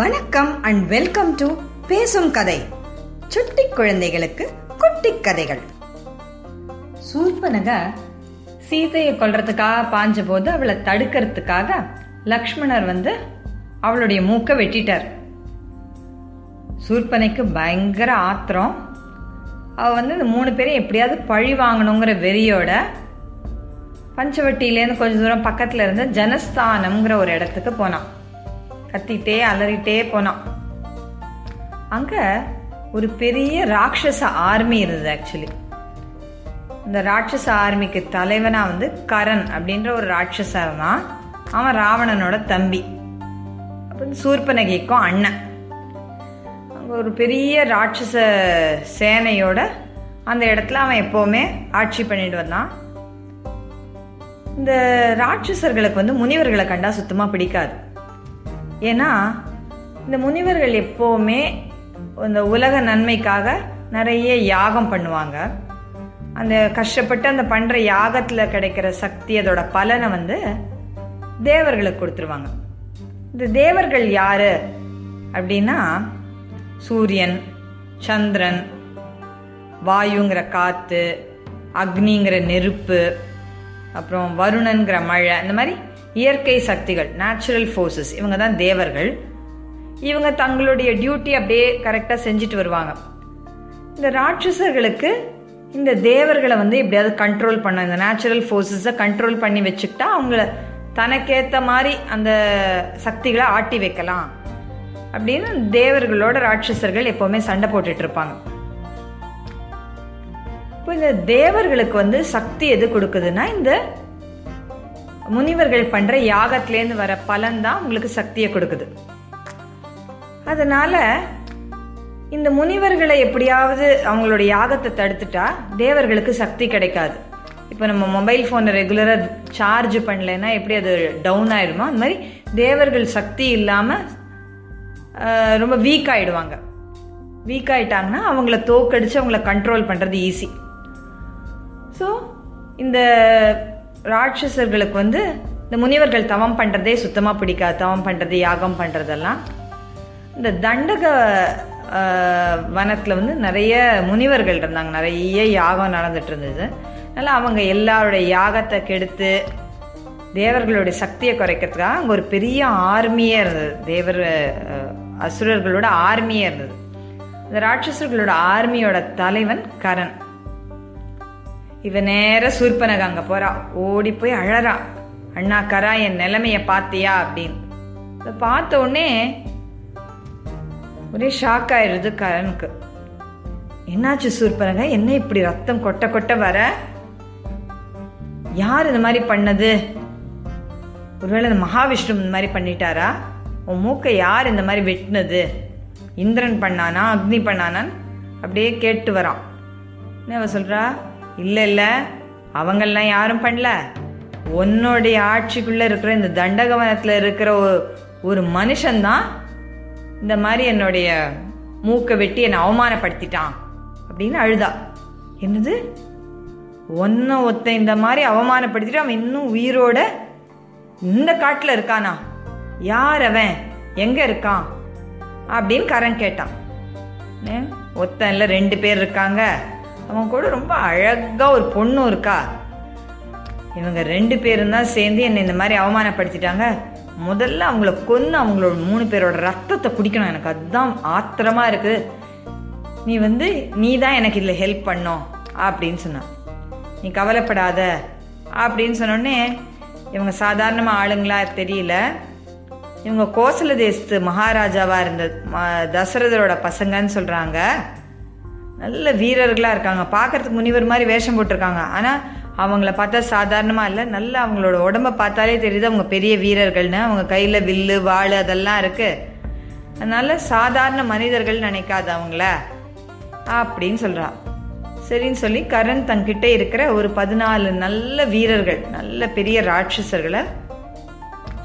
வணக்கம் and welcome to பேசும் கதை சுட்டி குழந்தைகளுக்கு குட்டி கதைகள் சூர்பனக சீதையை கொல்றதுக்காக பாஞ்ச போது அவளை தடுக்கிறதுக்காக லக்ஷ்மணர் வந்து அவளுடைய மூக்கை வெட்டிட்டார் சூர்பனைக்கு பயங்கர ஆத்திரம் அவள் வந்து இந்த மூணு பேரும் எப்படியாவது பழி வாங்கணுங்கிற வெறியோட பஞ்சவட்டியிலேருந்து கொஞ்சம் தூரம் பக்கத்தில் இருந்து ஜனஸ்தானம்ங்கிற ஒரு இடத்துக்கு போனான் கத்திட்டே அலறிட்டே போனான் அங்கே ஒரு பெரிய ராட்சச ஆர்மி இருந்தது ஆக்சுவலி இந்த ராட்சச ஆர்மிக்கு தலைவனாக வந்து கரண் அப்படின்ற ஒரு ராட்சசா தான் அவன் ராவணனோட தம்பி அப்புறம் சூர்பனகிக்கும் அண்ணன் அங்க ஒரு பெரிய ராட்சச சேனையோட அந்த இடத்துல அவன் எப்போவுமே ஆட்சி பண்ணிட்டு வந்தான் இந்த ராட்சசர்களுக்கு வந்து முனிவர்களை கண்டா சுத்தமாக பிடிக்காது ஏன்னா இந்த முனிவர்கள் எப்போவுமே இந்த உலக நன்மைக்காக நிறைய யாகம் பண்ணுவாங்க அந்த கஷ்டப்பட்டு அந்த பண்ணுற யாகத்தில் கிடைக்கிற சக்தி அதோட பலனை வந்து தேவர்களுக்கு கொடுத்துருவாங்க இந்த தேவர்கள் யார் அப்படின்னா சூரியன் சந்திரன் வாயுங்கிற காற்று அக்னிங்கிற நெருப்பு அப்புறம் வருணன்கிற மழை இந்த மாதிரி இயற்கை சக்திகள் நேச்சுரல் ஃபோர்ஸஸ் இவங்க தான் தேவர்கள் இவங்க தங்களுடைய டியூட்டி அப்படியே கரெக்டாக செஞ்சுட்டு வருவாங்க இந்த ராட்சசர்களுக்கு இந்த தேவர்களை வந்து எப்படியாவது கண்ட்ரோல் பண்ண இந்த நேச்சுரல் ஃபோர்ஸஸை கண்ட்ரோல் பண்ணி வச்சுக்கிட்டா அவங்கள தனக்கேற்ற மாதிரி அந்த சக்திகளை ஆட்டி வைக்கலாம் அப்படின்னு தேவர்களோட ராட்சசர்கள் எப்போவுமே சண்டை போட்டுட்டு இருப்பாங்க இப்போ இந்த தேவர்களுக்கு வந்து சக்தி எது கொடுக்குதுன்னா இந்த முனிவர்கள் பண்ணுற யாகத்துலேருந்து வர பலன் தான் உங்களுக்கு சக்தியை கொடுக்குது அதனால் இந்த முனிவர்களை எப்படியாவது அவங்களோட யாகத்தை தடுத்துட்டா தேவர்களுக்கு சக்தி கிடைக்காது இப்போ நம்ம மொபைல் ஃபோனை ரெகுலராக சார்ஜ் பண்ணலைன்னா எப்படி அது டவுன் ஆகிடுமோ அந்த மாதிரி தேவர்கள் சக்தி இல்லாமல் ரொம்ப வீக் ஆயிடுவாங்க வீக் ஆயிட்டாங்கன்னா அவங்கள தோக்கடிச்சு அவங்கள கண்ட்ரோல் பண்ணுறது ஈஸி ஸோ இந்த ராட்சசர்களுக்கு வந்து இந்த முனிவர்கள் தவம் பண்ணுறதே சுத்தமாக பிடிக்காது தவம் பண்ணுறது யாகம் பண்ணுறதெல்லாம் இந்த தண்டக வனத்தில் வந்து நிறைய முனிவர்கள் இருந்தாங்க நிறைய யாகம் நடந்துட்டு இருந்தது அதனால் அவங்க எல்லாருடைய யாகத்தை கெடுத்து தேவர்களுடைய சக்தியை குறைக்கிறதுக்காக அங்கே ஒரு பெரிய ஆர்மியே இருந்தது தேவர் அசுரர்களோட ஆர்மியே இருந்தது இந்த ராட்சசர்களோட ஆர்மியோட தலைவன் கரண் இவ நேர சூர்பனக அங்க போறா ஓடி போய் அழறா அண்ணாக்காரா என் நிலைமைய பாத்தியா அப்படின்னு பார்த்த உடனே ஒரே ஷாக் ஆயிடுது கரனுக்கு என்னாச்சு சூர்பனக என்ன இப்படி ரத்தம் கொட்ட கொட்ட வர யார் இந்த மாதிரி பண்ணது ஒருவேளை இந்த மகாவிஷ்ணு இந்த மாதிரி பண்ணிட்டாரா உன் மூக்கை யார் இந்த மாதிரி வெட்டினது இந்திரன் பண்ணானா அக்னி பண்ணானான்னு அப்படியே கேட்டு வரான் என்ன அவ சொல்கிறா இல்லை இல்லை அவங்கெல்லாம் யாரும் பண்ணல உன்னுடைய ஆட்சிக்குள்ளே இருக்கிற இந்த தண்டகவனத்தில் இருக்கிற ஒரு மனுஷன்தான் இந்த மாதிரி என்னுடைய மூக்கை வெட்டி என்னை அவமானப்படுத்திட்டான் அப்படின்னு அழுதா என்னது ஒன்ன ஒத்த இந்த மாதிரி அவமானப்படுத்திட்டு அவன் இன்னும் உயிரோட இந்த காட்டில் இருக்கானா யார் அவன் எங்கே இருக்கான் அப்படின்னு கரண் கேட்டான் இல்லை ரெண்டு பேர் இருக்காங்க அவன் கூட ரொம்ப அழகாக ஒரு பொண்ணும் இருக்கா இவங்க ரெண்டு பேரும் தான் சேர்ந்து என்னை இந்த மாதிரி அவமானப்படுத்திட்டாங்க முதல்ல அவங்கள கொன்று அவங்களோட மூணு பேரோட ரத்தத்தை குடிக்கணும் எனக்கு அதுதான் ஆத்திரமாக இருக்குது நீ வந்து நீ தான் எனக்கு இதில் ஹெல்ப் பண்ணும் அப்படின்னு சொன்னான் நீ கவலைப்படாத அப்படின்னு சொன்னோடனே இவங்க சாதாரணமாக ஆளுங்களா தெரியல இவங்க கோசல தேசத்து மகாராஜாவாக இருந்த தசரதரோட பசங்கன்னு சொல்கிறாங்க நல்ல வீரர்களாக இருக்காங்க பார்க்குறதுக்கு முனிவர் மாதிரி வேஷம் போட்டிருக்காங்க ஆனால் அவங்கள பார்த்தா சாதாரணமாக இல்லை நல்லா அவங்களோட உடம்பை பார்த்தாலே தெரியுது அவங்க பெரிய வீரர்கள்னு அவங்க கையில் வில்லு வாள் அதெல்லாம் இருக்குது அதனால் சாதாரண மனிதர்கள் நினைக்காது அவங்கள அப்படின்னு சொல்கிறா சரின்னு சொல்லி கரண் தன்கிட்ட இருக்கிற ஒரு பதினாலு நல்ல வீரர்கள் நல்ல பெரிய ராட்சசர்களை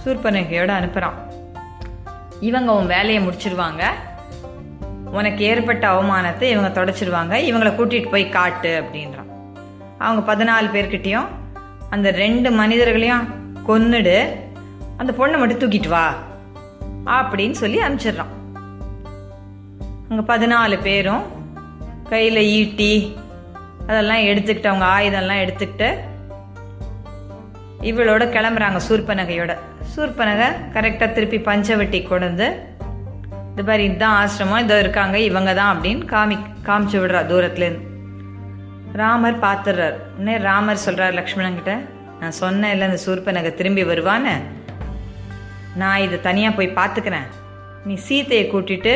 சூர்பனகையோடு அனுப்புகிறான் இவங்க உன் வேலையை முடிச்சிருவாங்க உனக்கு ஏற்பட்ட அவமானத்தை இவங்க தொடச்சிடுவாங்க இவங்களை கூட்டிகிட்டு போய் காட்டு அப்படின்றான் அவங்க பதினாலு பேர்கிட்டையும் அந்த ரெண்டு மனிதர்களையும் கொன்னுடு அந்த பொண்ணை மட்டும் தூக்கிட்டு வா அப்படின்னு சொல்லி அனுப்பிச்சிடுறான் அங்கே பதினாலு பேரும் கையில் ஈட்டி அதெல்லாம் எடுத்துக்கிட்டு அவங்க ஆயுதம்லாம் எடுத்துக்கிட்டு இவளோட கிளம்புறாங்க சூர்பனகையோட சூர்பனகை கரெக்டாக திருப்பி பஞ்சவட்டி கொண்டு இது மாதிரி இதுதான் ஆசிரமம் இதோ இருக்காங்க இவங்க தான் அப்படின்னு காமி காமிச்சு விடுறா தூரத்துலேருந்து ராமர் பார்த்துடுறார் உடனே ராமர் சொல்கிறார் லக்ஷ்மணங்கிட்ட நான் சொன்னேன் இல்லை அந்த சூர்பனக திரும்பி வருவான்னு நான் இதை தனியாக போய் பார்த்துக்கிறேன் நீ சீத்தையை கூட்டிட்டு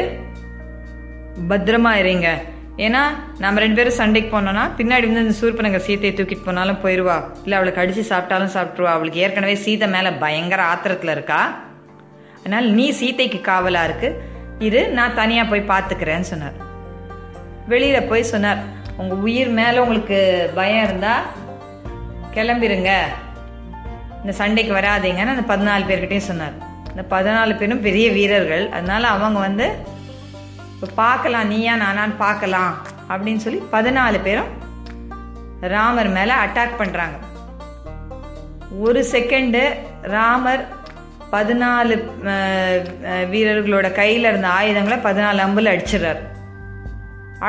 பத்திரமா இருங்க ஏன்னா நம்ம ரெண்டு பேரும் சண்டைக்கு போனோம்னா பின்னாடி வந்து இந்த சூர்பனங்க சீத்தையை தூக்கிட்டு போனாலும் போயிடுவா இல்லை அவளுக்கு அடித்து சாப்பிட்டாலும் சாப்பிட்ருவா அவளுக்கு ஏற்கனவே சீதை மேலே பயங்கர ஆத்திரத்தில் இருக்கா அதனால் நீ சீத்தைக்கு காவலாக இருக்குது இரு நான் தனியாக போய் பார்த்துக்கிறேன்னு சொன்னார் வெளியில் போய் சொன்னார் உங்கள் உயிர் மேலே உங்களுக்கு பயம் இருந்தால் கிளம்பிடுங்க இந்த சண்டைக்கு வராதிங்கன்னு அந்த பதினாலு பேர்கிட்டையும் சொன்னார் இந்த பதினாலு பேரும் பெரிய வீரர்கள் அதனால் அவங்க வந்து இப்போ பார்க்கலாம் நீயா நானான்னு பார்க்கலாம் அப்படின்னு சொல்லி பதினாலு பேரும் ராமர் மேலே அட்டாக் பண்ணுறாங்க ஒரு செகண்டு ராமர் பதினாலு வீரர்களோட கையில் இருந்த ஆயுதங்களை பதினாலு அம்புல அடிச்சிடுறார்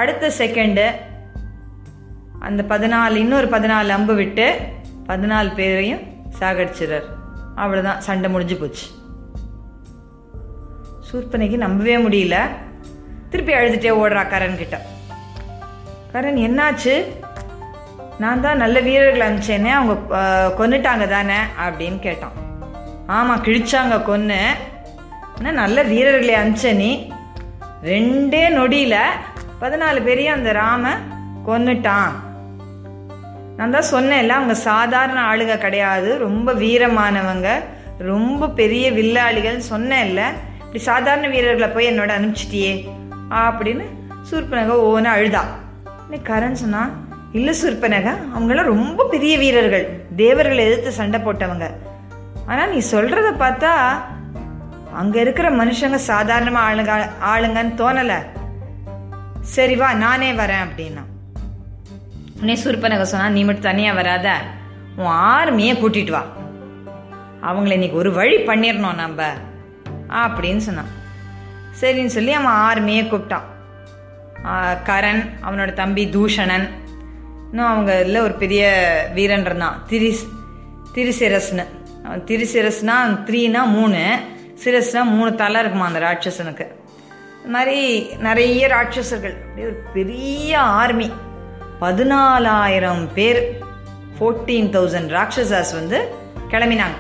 அடுத்த செகண்டு அந்த பதினாலு இன்னொரு பதினாலு அம்பு விட்டு பதினாலு பேரையும் சாகடிச்சிடுறார் அவ்வளோதான் சண்டை முடிஞ்சு போச்சு சூர்பனைக்கு நம்பவே முடியல திருப்பி அழுதுட்டே ஓடுறா கரண் கிட்ட கரண் என்னாச்சு நான் தான் நல்ல வீரர்கள் அனுப்பிச்சேனே அவங்க கொண்டுட்டாங்க தானே அப்படின்னு கேட்டான் ஆமாம் கிழிச்சாங்க கொன்று ஆனால் நல்ல வீரர்களை அஞ்சனி ரெண்டே நொடியில் பதினாலு பேரையும் அந்த ராம கொன்னுட்டான் நான் தான் சொன்னேன்ல அவங்க சாதாரண ஆளுக கிடையாது ரொம்ப வீரமானவங்க ரொம்ப பெரிய வில்லாளிகள் சொன்னேன்ல இப்படி சாதாரண வீரர்களை போய் என்னோட அனுப்பிச்சிட்டியே அப்படின்னு சூர்பனக ஓன அழுதா கரண் சொன்னா இல்லை சூர்பனக அவங்களாம் ரொம்ப பெரிய வீரர்கள் தேவர்களை எதிர்த்து சண்டை போட்டவங்க ஆனால் நீ சொல்கிறத பார்த்தா அங்கே இருக்கிற மனுஷங்க சாதாரணமாக ஆளுங்க ஆளுங்கன்னு தோணலை சரி வா நானே வரேன் அப்படின்னா உன்னே சுருப்பனக சொன்னா நீ மட்டும் தனியாக வராத உன் ஆர்மியை கூட்டிட்டு வா அவங்கள இன்னைக்கு ஒரு வழி பண்ணிடணும் நம்ம அப்படின்னு சொன்னான் சரின்னு சொல்லி அவன் ஆர்மியை கூப்பிட்டான் கரண் அவனோட தம்பி தூஷணன் இன்னும் அவங்க இல்லை ஒரு பெரிய வீரன் இருந்தான் திரிஸ் திருசிரஸ்னு திருசிரஸ்னா த்ரீனா மூணு சிரஸ்னா மூணு தலை இருக்குமா அந்த ராட்சசனுக்கு இது மாதிரி நிறைய ராட்சசர்கள் அப்படியே ஒரு பெரிய ஆர்மி பதினாலாயிரம் பேர் ஃபோர்டீன் தௌசண்ட் ராட்சசாஸ் வந்து கிளம்பினாங்க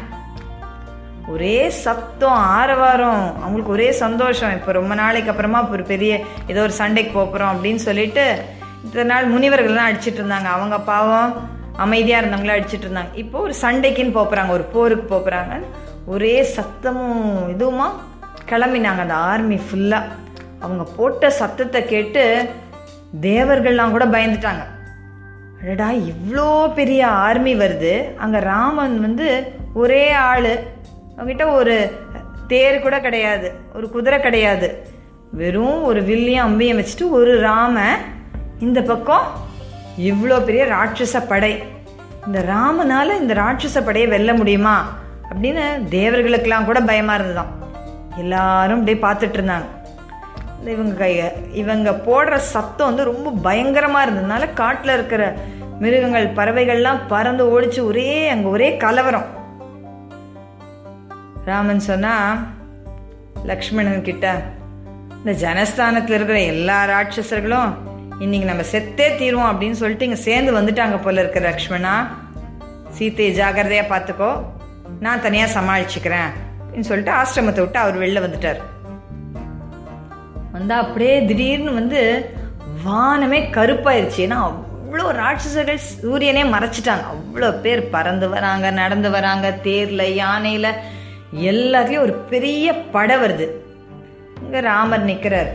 ஒரே சத்தம் ஆரவாரம் அவங்களுக்கு ஒரே சந்தோஷம் இப்போ ரொம்ப நாளைக்கு அப்புறமா ஒரு பெரிய ஏதோ ஒரு சண்டைக்கு போகிறோம் அப்படின்னு சொல்லிட்டு இத்தனை நாள் முனிவர்கள்லாம் அடிச்சிட்டு இருந்தாங்க அவங்க பாவம் அமைதியாக இருந்தவங்கள அடிச்சுட்டு இருந்தாங்க இப்போ ஒரு சண்டைக்குன்னு போகிறாங்க ஒரு போருக்கு போகிறாங்க ஒரே சத்தமும் இதுவுமா கிளம்பினாங்க அந்த ஆர்மி ஃபுல்லாக அவங்க போட்ட சத்தத்தை கேட்டு தேவர்கள்லாம் கூட பயந்துட்டாங்க அடடா இவ்வளோ பெரிய ஆர்மி வருது அங்கே ராமன் வந்து ஒரே ஆள் அவங்ககிட்ட ஒரு தேர் கூட கிடையாது ஒரு குதிரை கிடையாது வெறும் ஒரு வில்லையும் அம்பியம் வச்சுட்டு ஒரு ராம இந்த பக்கம் இவ்வளோ பெரிய ராட்சச படை இந்த ராமனால் இந்த ராட்சச படையை வெல்ல முடியுமா அப்படின்னு தேவர்களுக்கெல்லாம் கூட பயமாக இருந்ததாம் எல்லாரும் அப்படியே பார்த்துட்டு இருந்தாங்க இவங்க கைய இவங்க போடுற சத்தம் வந்து ரொம்ப பயங்கரமாக இருந்ததுனால காட்டில் இருக்கிற மிருகங்கள் பறவைகள்லாம் பறந்து ஓடிச்சு ஒரே அங்கே ஒரே கலவரம் ராமன் சொன்னா லக்ஷ்மணன் கிட்ட இந்த ஜனஸ்தானத்தில் இருக்கிற எல்லா ராட்சசர்களும் இன்னைக்கு நம்ம செத்தே தீருவோம் அப்படின்னு சொல்லிட்டு இங்கே சேர்ந்து வந்துட்டாங்க போல இருக்க லக்ஷ்மணா சீத்தையை ஜாகிரதையா பார்த்துக்கோ நான் தனியாக சமாளிச்சுக்கிறேன் அப்படின்னு சொல்லிட்டு ஆசிரமத்தை விட்டு அவர் வெளில வந்துட்டார் வந்து அப்படியே திடீர்னு வந்து வானமே கருப்பாயிருச்சு ஏன்னா அவ்வளோ ராட்சசர்கள் சூரியனே மறைச்சிட்டாங்க அவ்வளோ பேர் பறந்து வராங்க நடந்து வராங்க தேரில் யானையில் எல்லாத்துலேயும் ஒரு பெரிய படம் வருது இங்கே ராமர் நிற்கிறார்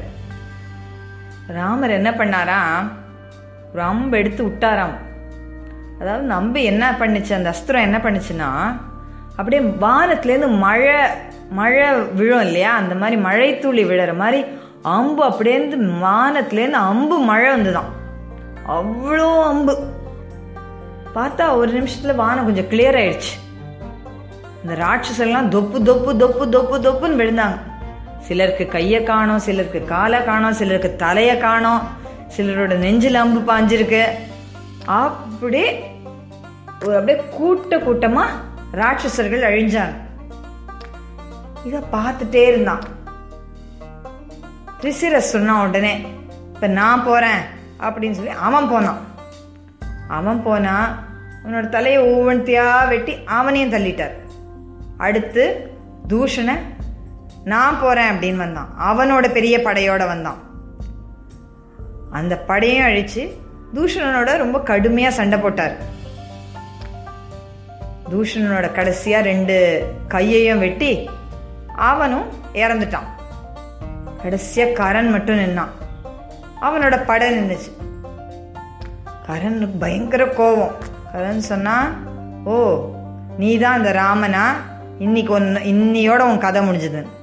ராமர் என்ன பண்ணாரா ஒரு அம்பு எடுத்து விட்டாராம் அதாவது நம்பி என்ன பண்ணுச்சு அந்த அஸ்திரம் என்ன பண்ணுச்சுன்னா அப்படியே வானத்துலேருந்து மழை மழை விழும் இல்லையா அந்த மாதிரி மழை தூளி விழுற மாதிரி அம்பு அப்படியேந்து வானத்துலேருந்து அம்பு மழை வந்துதான் அவ்வளோ அம்பு பார்த்தா ஒரு நிமிஷத்தில் வானம் கொஞ்சம் கிளியர் ஆயிடுச்சு அந்த ராட்சசெல்லாம் தொப்பு தொப்பு தொப்பு தொப்பு தொப்புன்னு விழுந்தாங்க சிலருக்கு கையை காணும் சிலருக்கு காலை காணும் சிலருக்கு தலையை காணும் சிலரோட நெஞ்சில் அம்பு பாஞ்சிருக்கு ஒரு அப்படியே கூட்ட கூட்டமாக ராட்சசர்கள் அழிஞ்சாங்க இதை பார்த்துட்டே இருந்தான் ரிசிரஸ் சொன்னான் உடனே இப்போ நான் போகிறேன் அப்படின்னு சொல்லி அவன் போனான் அவன் போனா அவனோட தலையை ஒவ்வொன்றியாக வெட்டி அவனையும் தள்ளிட்டார் அடுத்து தூஷணை நான் போகிறேன் அப்படின்னு வந்தான் அவனோட பெரிய படையோட வந்தான் அந்த படையும் அழித்து தூஷணனோட ரொம்ப கடுமையாக சண்டை போட்டார் தூஷணனோட கடைசியாக ரெண்டு கையையும் வெட்டி அவனும் இறந்துட்டான் கடைசியாக கரண் மட்டும் நின்னான் அவனோட படை நின்றுச்சு கரனுக்கு பயங்கர கோபம் கரன் சொன்னால் ஓ நீ தான் அந்த ராமனா இன்னைக்கு ஒன்று இன்னையோட உன் கதை முடிஞ்சதுன்னு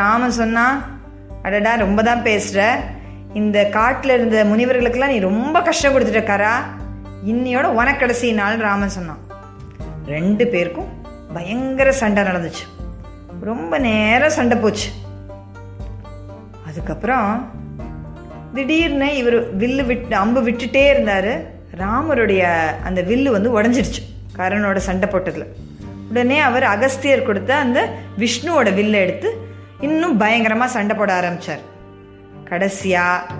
ராமன் சொன்னான் அடடா ரொம்ப தான் பேசுகிற இந்த காட்டில் இருந்த முனிவர்களுக்கெல்லாம் நீ ரொம்ப கஷ்டம் கொடுத்துட்ட கரா இன்னையோட உனக்கு கடைசி நாள் ராமன் சொன்னான் ரெண்டு பேருக்கும் பயங்கர சண்டை நடந்துச்சு ரொம்ப நேரம் சண்டை போச்சு அதுக்கப்புறம் திடீர்னு இவர் வில்லு விட்டு அம்பு விட்டுட்டே இருந்தார் ராமருடைய அந்த வில்லு வந்து உடஞ்சிருச்சு கரனோட சண்டை போட்டதில் உடனே அவர் அகஸ்தியர் கொடுத்த அந்த விஷ்ணுவோட வில்லை எடுத்து இன்னும் பயங்கரமாக சண்டை போட ஆரம்பிச்சார் கடைசியாக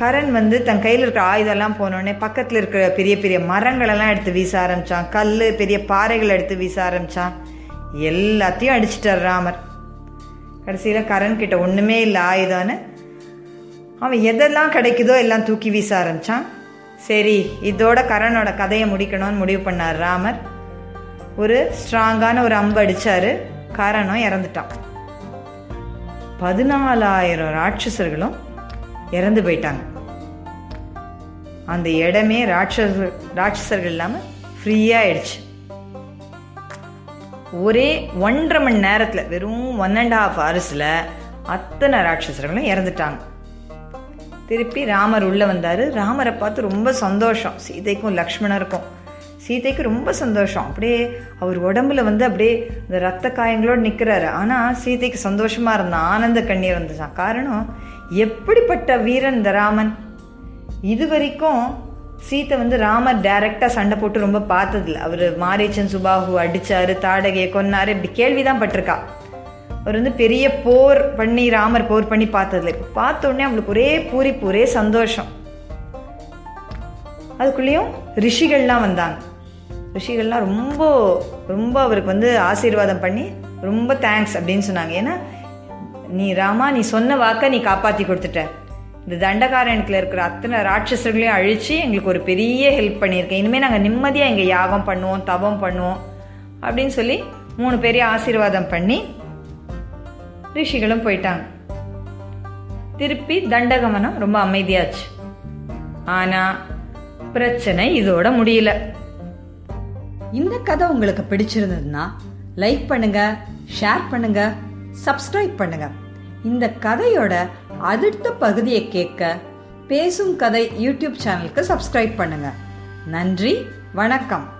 கரண் வந்து தன் கையில் இருக்கிற ஆயுதம்லாம் போனோடனே பக்கத்தில் இருக்கிற பெரிய பெரிய மரங்களெல்லாம் எடுத்து வீச ஆரம்பித்தான் கல் பெரிய பாறைகள் எடுத்து வீச ஆரம்பித்தான் எல்லாத்தையும் அடிச்சிட்டார் ராமர் கடைசியில் கரண் கிட்ட ஒன்றுமே இல்லை ஆயுதம்னு அவன் எதெல்லாம் கிடைக்குதோ எல்லாம் தூக்கி வீச ஆரம்பித்தான் சரி இதோட கரனோட கதையை முடிக்கணும்னு முடிவு பண்ணார் ராமர் ஒரு ஸ்ட்ராங்கான ஒரு அம்பு அடித்தார் கரணம் இறந்துட்டான் பதினாலாயிரம் ராட்சசர்களும் இறந்து போயிட்டாங்க அந்த இடமே ராட்சச ராட்சசர்கள் இல்லாமல் ஃப்ரீயாக ஆயிடுச்சு ஒரே ஒன்றரை மணி நேரத்தில் வெறும் ஒன் அண்ட் ஹாஃப் ஹவர்ஸில் அத்தனை ராட்சசர்களும் இறந்துட்டாங்க திருப்பி ராமர் உள்ளே வந்தார் ராமரை பார்த்து ரொம்ப சந்தோஷம் சீதைக்கும் லக்ஷ்மணருக்கும் சீதைக்கு ரொம்ப சந்தோஷம் அப்படியே அவர் உடம்புல வந்து அப்படியே இந்த ரத்த காயங்களோடு நிற்கிறாரு ஆனால் சீதைக்கு சந்தோஷமாக இருந்தான் ஆனந்த கண்ணீர் வந்துச்சான் காரணம் எப்படிப்பட்ட வீரன் இந்த ராமன் இது வரைக்கும் சீத்தை வந்து ராமர் டைரெக்டாக சண்டை போட்டு ரொம்ப பார்த்ததில்ல அவர் மாரியச்சன் சுபாஹு அடித்தார் தாடகையை கொன்னார் இப்படி கேள்வி தான் பட்டிருக்கா அவர் வந்து பெரிய போர் பண்ணி ராமர் போர் பண்ணி பார்த்ததில்ல இப்போ பார்த்தோடனே அவளுக்கு ஒரே பூரிப்பு ஒரே சந்தோஷம் அதுக்குள்ளேயும் ரிஷிகள்லாம் வந்தாங்க ரிஷிகள்லாம் ரொம்ப ரொம்ப அவருக்கு வந்து ஆசீர்வாதம் பண்ணி ரொம்ப தேங்க்ஸ் அப்படின்னு சொன்னாங்க ஏன்னா நீ ராமா நீ சொன்ன வாக்கை நீ காப்பாற்றி கொடுத்துட்ட இந்த தண்டகாரணத்தில் இருக்கிற அத்தனை ராட்சஸர்களையும் அழித்து எங்களுக்கு ஒரு பெரிய ஹெல்ப் பண்ணியிருக்கேன் இனிமேல் நாங்கள் நிம்மதியாக எங்கள் யாகம் பண்ணுவோம் தவம் பண்ணுவோம் அப்படின்னு சொல்லி மூணு பேரையும் ஆசீர்வாதம் பண்ணி ரிஷிகளும் போயிட்டாங்க திருப்பி தண்டகமனம் ரொம்ப அமைதியாச்சு ஆனால் பிரச்சனை இதோட முடியல இந்த கதை உங்களுக்கு பிடிச்சிருந்ததுன்னா லைக் பண்ணுங்க ஷேர் பண்ணுங்க சப்ஸ்கிரைப் பண்ணுங்க இந்த கதையோட அடுத்த பகுதியை கேட்க பேசும் கதை யூடியூப் சேனலுக்கு சப்ஸ்கிரைப் பண்ணுங்க நன்றி வணக்கம்